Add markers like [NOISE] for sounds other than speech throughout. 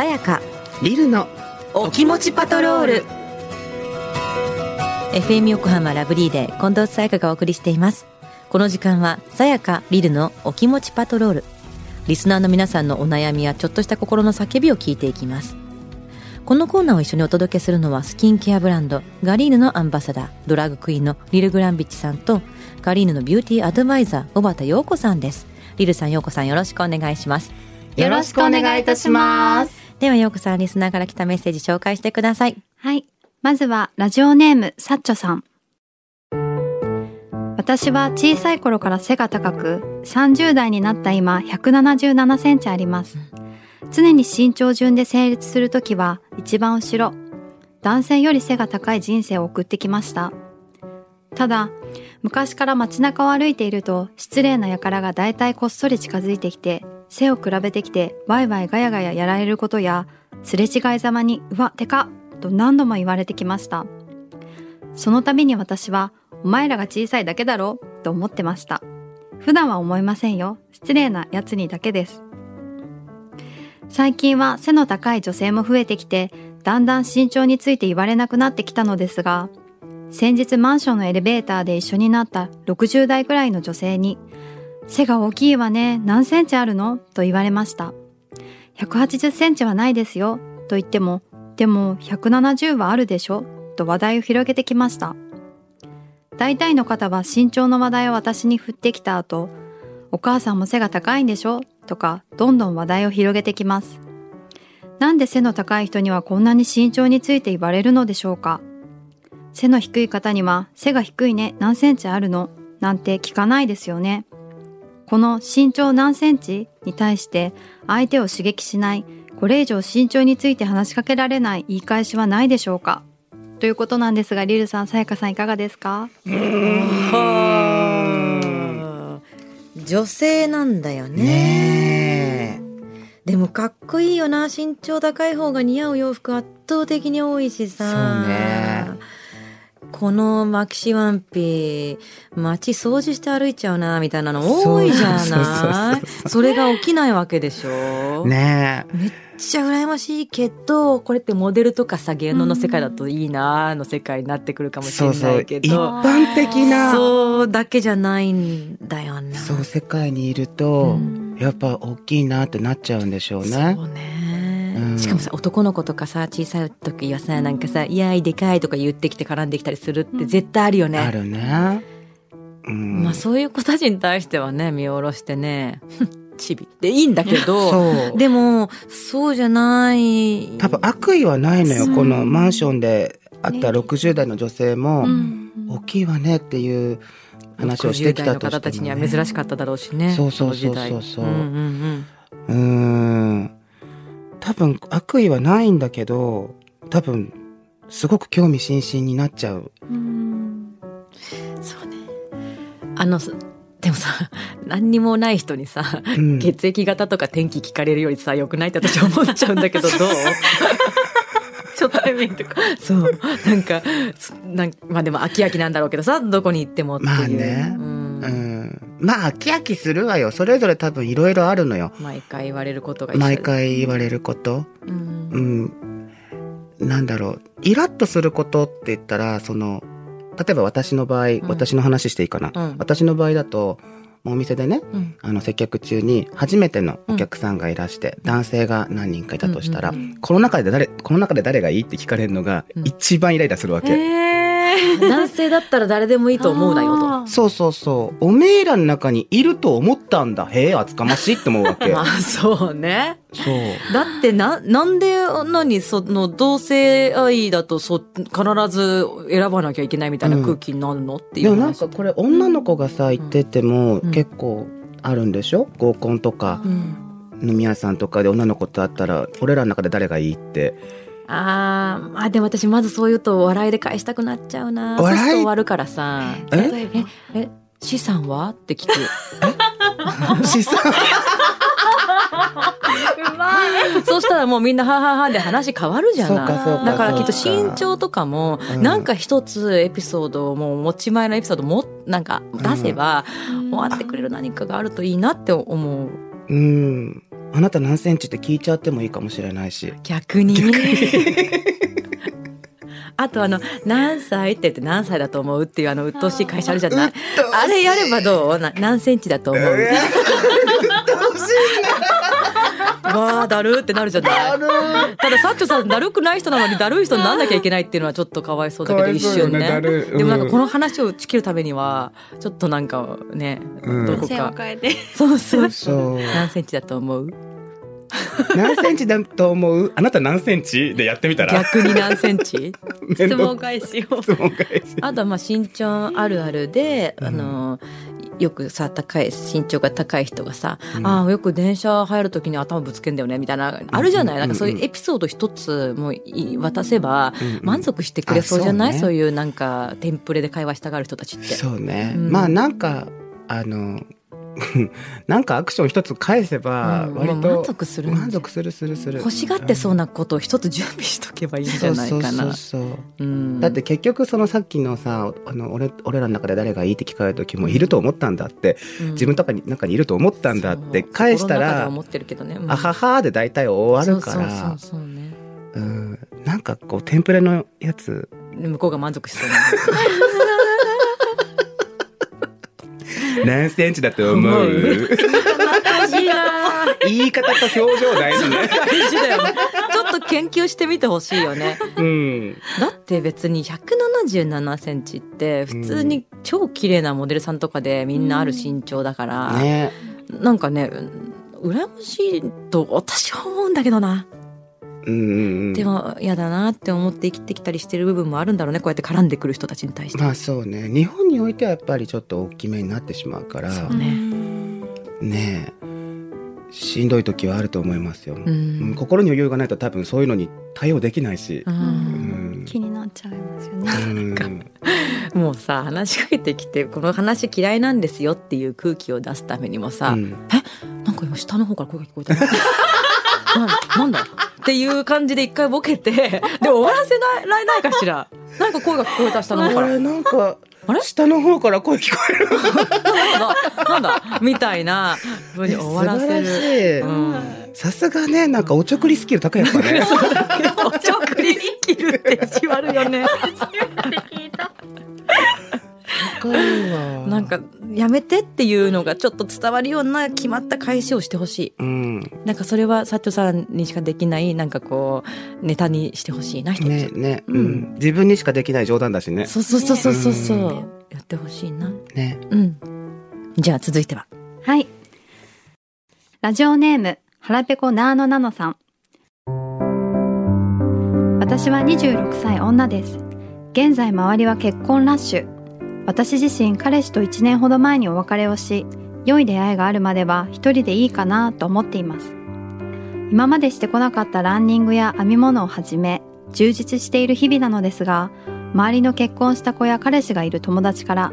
さやか。リルのお気持ちパトロール。FM 横浜ラブリーで近藤さやかがお送りしています。この時間はさやかリルのお気持ちパトロール。リスナーの皆さんのお悩みやちょっとした心の叫びを聞いていきます。このコーナーを一緒にお届けするのはスキンケアブランドガリーヌのアンバサダードラッグクイーンのリル・グランビッチさんとガリーヌのビューティーアドバイザー小畑陽子さんです。リルさん陽子さんよろしくお願いします。よろしくお願いいたします。では陽子さんリスナーから来たメッセージ紹介してくださいはい。まずは、ラジオネーム、サッチョさん。私は小さい頃から背が高く、30代になった今、177センチあります。常に身長順で成立するときは、一番後ろ。男性より背が高い人生を送ってきました。ただ、昔から街中を歩いていると、失礼な輩が大体こっそり近づいてきて、背を比べてきて、ワイワイガヤガヤやられることや、すれ違いざまに、うわ、でかと何度も言われてきました。その度に私は、お前らが小さいだけだろと思ってました。普段は思いませんよ。失礼な奴にだけです。最近は背の高い女性も増えてきて、だんだん身長について言われなくなってきたのですが、先日マンションのエレベーターで一緒になった60代くらいの女性に、背が大きいわね、何センチあるの？と言われました。180センチはないですよ、と言っても、でも170はあるでしょ？と話題を広げてきました。大体の方は身長の話題を私に振ってきた後、お母さんも背が高いんでしょ？とか、どんどん話題を広げてきます。なんで背の高い人にはこんなに身長について言われるのでしょうか？背の低い方には背が低いね、何センチあるの？なんて聞かないですよね。この身長何センチ？に対して相手を刺激しない、これ以上身長について話しかけられない言い返しはないでしょうか？ということなんですが、リルさん、さやかさんいかがですか？はあ女性なんだよね。ねでもかっこいいよな。身長高い方が似合う洋服圧倒的に多いしさ。そうねこのマキシワンピ街掃除して歩いちゃうなみたいなの多いじゃそうそうないそれが起きないわけでしょ。ねめっちゃ羨ましいけどこれってモデルとかさ芸能の世界だといいなの世界になってくるかもしれそうそう。一ないけど般的なそうだけじゃないんだよな。そう世界にいると、うん。やっぱ大きいなってなっちゃうんでしょうね。そうね、うん。しかもさ男の子とかさ小さい時はさなんかさ「いやいでかい」とか言ってきて絡んできたりするって絶対あるよね、あるね。うん。まあそういう子たちに対してはね見下ろしてねチビでいいんだけどでもそうじゃない。多分悪意はないのよこのマンションで。会った60代の女性も、うん。大きいわねっていう話をしてきたとしても、60代の方たちには珍しかっただろうしねそうそうそうそう。そううんうん。うーん多分悪意はないんだけど多分すごく興味津々になっちゃう。うそうね。あのすでもさ何にもない人にさ、うん。血液型とか天気聞かれるよりさよくないって私思っちゃうんだけど [LAUGHS] どう？初対面とか。そう。なんかそなんまあでも飽き飽きなんだろうけどさどこに行ってもっていう、まあね。うんうん。まあ飽き飽きするわよ。それぞれ多分いろいろあるのよ。毎回言われることが毎回言われること。うん。うん。なんだろう。イラッとすることって言ったらその例えば私の場合、ん。私の話していいかな、うん。私の場合だとお店でねうん。あの接客中に初めてのお客さんがいらして、男性が何人かいたとしたら、うんうんこの中で誰この中で誰がいいって聞かれるのがうん。一番イライラするわけ、男性だったら誰でもいいと思うなよと。そうそうそう。おめえらの中にいると思ったんだ。へえ厚かましいって思うわけ。[LAUGHS] まあそうね。そう。だってな、なんで何その同性愛だとそ必ず選ばなきゃいけないみたいな空気になるの、っていう話。でもなんかこれ女の子がさ言っててもうん。結構あるんでしょ？合コンとか。うん。飲み屋さんとかで女の子と会ったら俺らの中で誰がいいってあーまあでも私まずそう言うと笑いで返したくなっちゃうな。笑い？そうすると終わるからさ。え？例えばえ、資産は？って聞く。[LAUGHS] 資産？うまい。そうしたらもうみんなはははで話変わるじゃそうかない。そうかだからきっと身長とかも、うんなんか一つエピソードをもう持ち前のエピソードもなんか出せば、終わってくれる何かがあるといいなって思う。うんあなた何センチって聞いちゃってもいいかもしれないし。逆に。あとあの何歳って言って何歳だと思うっていうあの鬱陶しい会社あるじゃない？あれやればどう？な何センチだと思う？[LAUGHS] わあだるってなるじゃない。ただサッチョさんだるくない人なのにだるい人になんなきゃいけないっていうのはちょっとかわいそうだけど一瞬ね。でもなんかこの話を打ち切るためにはちょっとなんかね、うん。どこか。そうそう。そう。何センチだと思う？何センチだと思う？あなた何センチでやってみたら？逆に何センチ？質問返しを。質問返し。あとはまあ身長あるあるで、うんあのよくさ高い身長が高い人がさ、うん。ああよく電車入る時に頭ぶつけんだよねみたいなあるじゃない、うんなんかそういうエピソード一つも渡せば満足してくれそうじゃない、あそうね。そういうなんかテンプレで会話したがる人たちって。そうね。うん。まあなんか、あの、[LAUGHS] なんかアクション一つ返せば、うん割もう満と足する満足するするする。欲しがってそうなことを一つ準備しとけばいいんじゃないかな。だって結局そのさっきのさあの俺俺らの中で誰がいいって聞かれた時もいると思ったんだって、うん自分とかに中にいると思ったんだって返したら思ってるけどね。うんあははで大体終わるから。うんなんかこうテンプレのやつ向こうが満足しそうな。[LAUGHS] [LAUGHS] 何センチだと思う？思ういいな言い方と表情大事ね大事だよね。ちょっと研究してみてほしいよね。うんだって別に177センチって普通に超綺麗なモデルさんとかでみんなある身長だから、ねなんかね、羨ましいと私は思うんだけどな。うんうんうん。でも嫌だなって思って生きてきたりしてる部分もあるんだろうね。こうやって絡んでくる人たちに対して。まあそうね。日本においてはやっぱりちょっと大きめになってしまうから。そうねねえ。しんどい時はあると思いますよ、ううん。ん。心に余裕がないと多分そういうのに対応できないし。気になっちゃいますよね。うん。もうさ話しかけてきてこの話嫌いなんですよっていう空気を出すためにもさ、うん。なんか今下の方から声が聞こえた [LAUGHS] ななんだ？っていう感じで一回ボケてで終わらせないられないかしら？なんか声が聞こえた下の方から。あれなんかあれ？下の方から声聞こえる。なんだ？なんだ？みたいな。風に終わらせ素晴らる。さすがねなんかおちょくりスキル高いやっぱねおちょくりスキルってじわるよね。[LAUGHS] 高いわなんかやめてっていうのがちょっと伝わるような決まった返しをしてほしい。うんなんかそれはサッチョさんにしかできないなんかこうネタにしてほしいな一つ。ねね、ううんん、自分にしかできない冗談だしねそうそうそうそうそうそう、うんやってほしいな。ねうん。じゃあ続いては。はい。ラジオネーム、腹ペコナーノナノさん。私は26歳女です。現在周りは結婚ラッシュ。私自身彼氏と1年ほど前にお別れをし、良い出会いがあるまでは一人でいいかなと思っています。今までしてこなかったランニングや編み物をはじめ、充実している日々なのですが、周りの結婚した子や彼氏がいる友達から、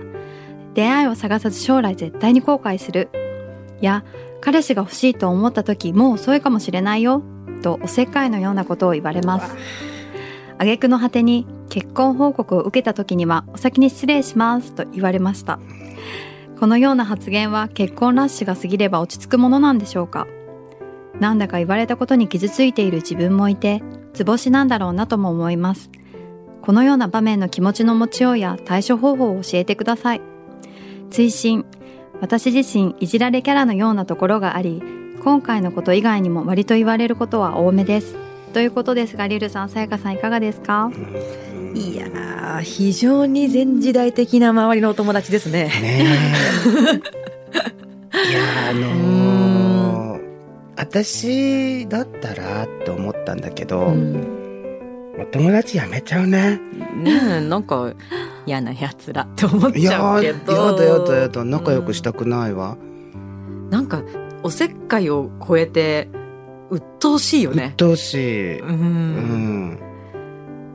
出会いを探さず将来絶対に後悔する。や、彼氏が欲しいと思った時もう遅いかもしれないよ、とおせっかいのようなことを言われます。挙句の果てに結婚報告を受けた時にはお先に失礼しますと言われました。このような発言は結婚ラッシュが過ぎれば落ち着くものなんでしょうかなんだか言われたことに傷ついている自分もいて、図星なんだろうなとも思います。このような場面の気持ちの持ちようや対処方法を教えてください。追伸私自身いじられキャラのようなところがあり今回のこと以外にも割と言われることは多めですということですがリルさんさやかさんいかがですか？いやー、非常に前時代的な周りのお友達ですね。ねえ [LAUGHS] いやあのー私だったらって思ったんだけど、うんお友達やめちゃうねねえ、なんか嫌な奴らって思っいちゃうけど。だやだやだ仲良くしたくないわ、なんか、おせっかいを超えて、鬱陶しいよね。とうしい、う。うんん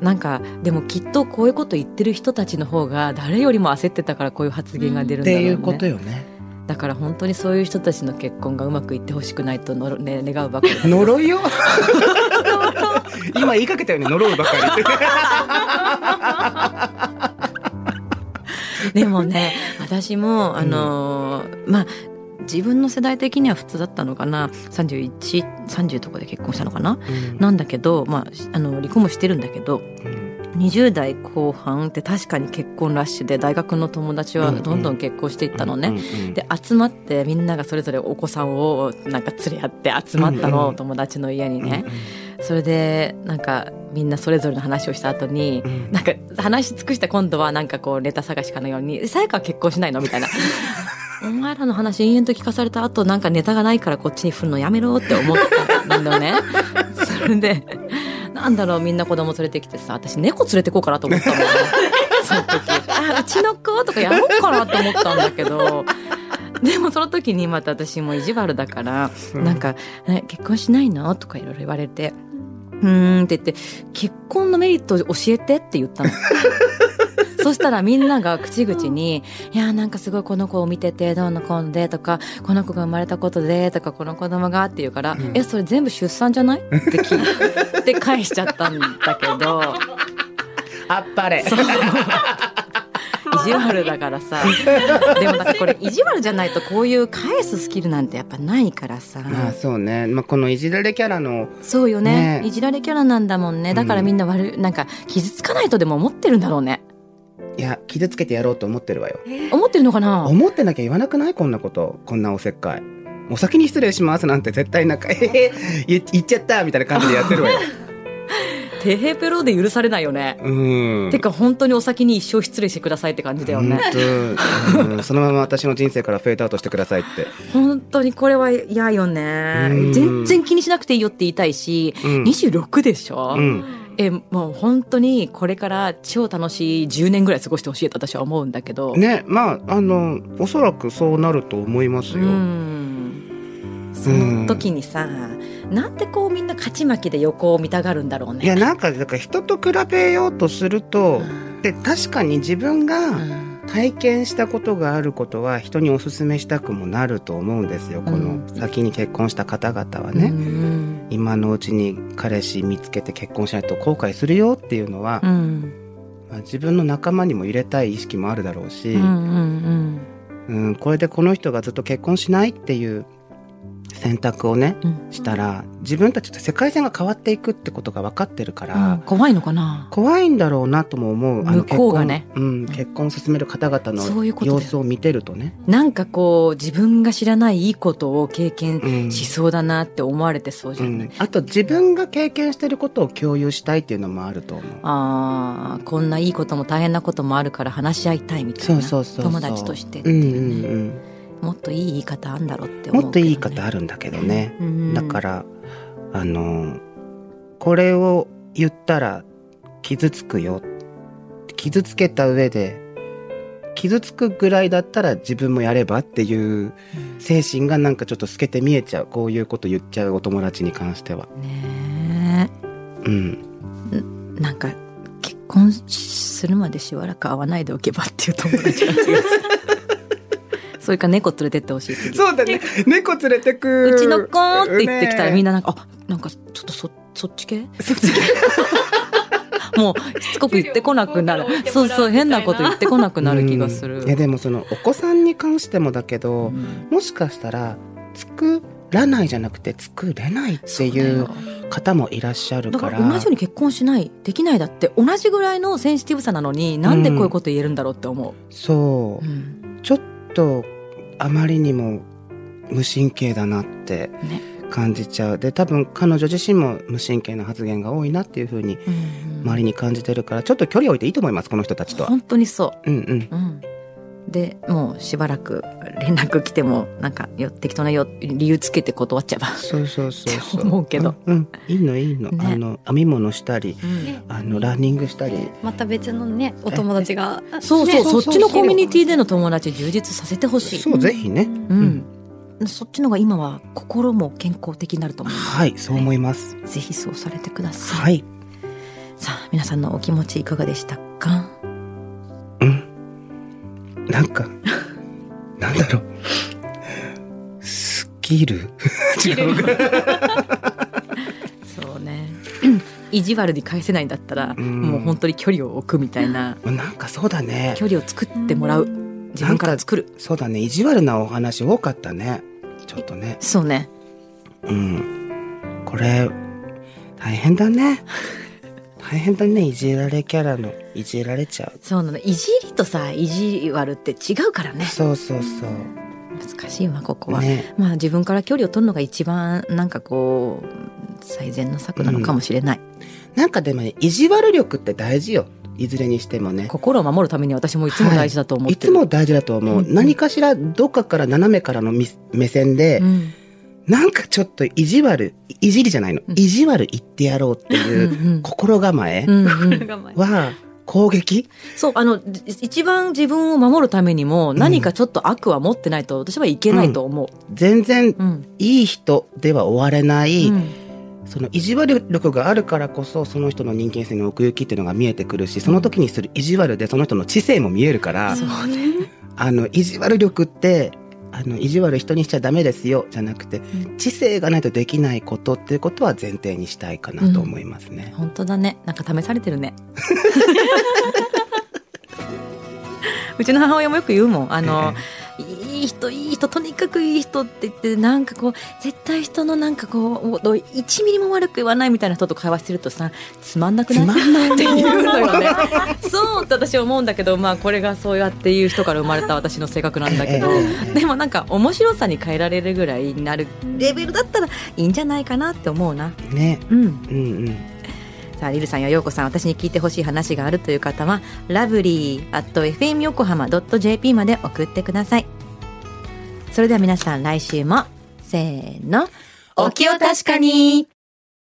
なんか、でもきっとこういうこと言ってる人たちの方が誰よりも焦ってたからこういう発言が出るんだろうね。っていうことよねだから本当にそういう人たちの結婚がうまくいってほしくないとのろ、ね、願うばかり。呪いよ [LAUGHS] 今言いかけたよね呪うばかり [LAUGHS] [LAUGHS] でもね、私も、あのーまあ、自分の世代的には普通だったのかな？3130とかで結婚したのかな、うんなんだけど、まあ、あの離婚もしてるんだけどうん20代後半って確かに結婚ラッシュで大学の友達はどんどん結婚していったのね。うんうんで集まってみんながそれぞれお子さんをなんか連れ合って集まったの、うんうん友達の家にね、それでなんかみんなそれぞれの話をした後に、うん。なんか話し尽くして今度はなんかこうネタ探しかのように「さやかは結婚しないの?」みたいな。お前らの話延々と聞かされた後なんかネタがないからこっちに振るのやめろって思ったんだね。[LAUGHS] それでなんだろうみんな子供連れてきてさ私猫連れてこうかなと思ったもんね。その時あうちの子とかやろうかなと思ったんだけどでもその時にまた私も意地悪だから、うんなんか「え結婚しないの?」とかいろいろ言われて「うーん」って言って「結婚のメリット教えて」って言ったの。[LAUGHS] そしたらみんなが口々に「いやなんかすごいこの子を見ててどうのこうので」とか「この子が生まれたことで」とか「この子供が」って言うから「うんえそれ全部出産じゃない?」って聞いて [LAUGHS] 返しちゃったんだけど。あっぱれ。意地悪だからさ。でもなんかこれ意地悪じゃないとこういう返すスキルなんてやっぱないからさ、まあそうね、まあ、このいじられキャラのそうよね。ね。いじられキャラなんだもんね。だからみんな悪いなんか傷つかないとでも思ってるんだろうねいや傷つけてやろうと思ってるわよ。思ってるのかな？思ってなきゃ言わなくない？こんなこと。こんなおせっかい。お先に失礼しますなんて絶対なんか「えへ言言っちゃった」みたいな感じでやってるわよ。[LAUGHS] テヘペロで許されないよね、うん。てか本当にお先に一生失礼してくださいって感じだよね、うん。そのまま私の人生からフェードアウトしてくださいって、本当にこれは嫌よね。うん。全然気にしなくていいよって言いたいし、うん。26でしょ、うんえもう本当にこれから超楽しい10年ぐらい過ごしてほしいと私は思うんだけど、ねまああのおそらくそうなると思いますうよ、ん。その時にさ、なんでこうみんな勝ち負けで横を見たがるんだろうね。いやなんかだから人と比べようとすると、で確かに自分うがん体験したことがあることは人にお勧めしたくもなると思うんですよ。この先に結婚した方々はね、うん。今のうちに彼氏見つけて結婚しないと後悔するよっていうのは、うん。まあ自分の仲間にも入れたい意識もあるだろうし、うんこれでこの人がずっと結婚しないっていう選択をねうん。したら自分たちと世界線が変わっていくってことが分かってるから、うん。怖いのかな？怖いんだろうなとも思う。向こうがね。結婚,、うん、結婚を進める方々の様子を見てるとね。なんかこう自分が知らないいいことを経験うん。しそうだなって思われてそうじゃない、うん、あと自分が経験してることを共有したいっていうのもあると思う。あーこんないいことも大変なこともあるから話し合いたいみたいな。そうそうそう友達としてってうんういうね、んうんもっといい言い方あんだろうって思うね、もっといい言い方あるんだけどね。うん。だからあのこれを言ったら傷つくよ。傷つけた上で傷つくぐらいだったら自分もやればっていう精神がなんかちょっと透けて見えちゃう。こういうこと言っちゃうお友達に関しては。ねうん、えなんか結婚するまでしばらく会わないでおけばっていう友達がいるそれか猫連れてってほしい次。そうだね。猫連れてくうちの子って言ってきたらみんなななんか、あ、なんかちょっとそ、そっち系？[LAUGHS] もうしつこく言ってこなくなる。そうそう変なこと言ってこなくなる気がする。いやでもそのお子さんに関してもだけど、うん。もしかしたら作らないじゃなくて作れないっていう方もいらっしゃるだかからら同じように結婚しないできないだって同じぐらいのセンシティブさなのになんでこういうこと言えるんだろうって思そう。う、うん。ちょっとあまりにも無神経だなってね。感じちゃう。で多分彼女自身も無神経な発言が多いなっていうふうにうん周りに感じてるからちょっと距離を置いていいと思いますこの人たちとは。本当にそう。んうん。う、うん、でもうしばらく連絡来てもなんかよ適当なよ理由つけて断っちゃえば。そうそうそうそう。思うけど。うん、うん。いいのいいの、ね。あの編み物したりうん。あのランニングしたり。また別のねお友達がそうそう、ねそっちのコミュニティでの友達充実させてほしい。そうぜひね。うん。そっちのが今は心も健康的になると思う。はいそう思います。ぜひそうされてください。はい。さあ、皆さんのお気持ちいかがでしたか？うんなんかなんだろう。スキル？違うか。そうね。意地悪に返せないんだったら、うん。もう本当に距離を置くみたいな、なんかそうだね。距離を作ってもらう。自分から作る。そうだね。意地悪なお話多かったね。ちょっとね。そうね。うん。これ大変だね。大変だね。いじられキャラのいじられちゃう。そうなの。いじりとさ意地悪って違うからね。そうそうそう。難しいわここは、ね。まあ自分から距離を取るのが一番なんかこう最善の策なのかもしれない、なんかでもね意地悪力って大事よ。いずれにしてもね。心を守るために私もいつも大事だと思っいてる、つも大事だと思う、うん何かしらどっかから斜めからのみ目線で、うん。なんかちょっと意地悪いじりじゃないの、うん。意地悪言ってやろうっていううんうん。心構えうんうん。は攻撃？そうあのじ一番自分を守るためにも何かちょっと悪は持ってないと私はいけないと思う、全然うん。いい人では終われない、うん。その意地悪力があるからこそその人の人間性の奥行きっていうのが見えてくるしその時にする意地悪でその人の知性も見えるから、そうね。あの意地悪力ってあの意地悪人にしちゃダメですよじゃなくて、知性がないとできないことっていうことは前提にしたいかなと思いますね。本当だね。なんか試されてるね。[LAUGHS] うちの母親もよく言うもん。あの、いい人いい人とにかくいい人って言ってなんかこう絶対人のなんかこう1ミリも悪く言わないみたいな人と会話してるとさつまんなくない？って言うのよね。そうって私は思うんだけどまあこれがそうやって言う人から生まれた私の性格なんだけど、えでもなんか面白さに変えられるぐらいになるレベルだったらいいんじゃないかなって思うな。ね、うん。うんうん。さあリルさんやヨーコさん私に聞いてほしい話があるという方はラブリー at fm 横浜 .jp まで送ってくださいそれでは皆さん来週もせーの。お気を確かに。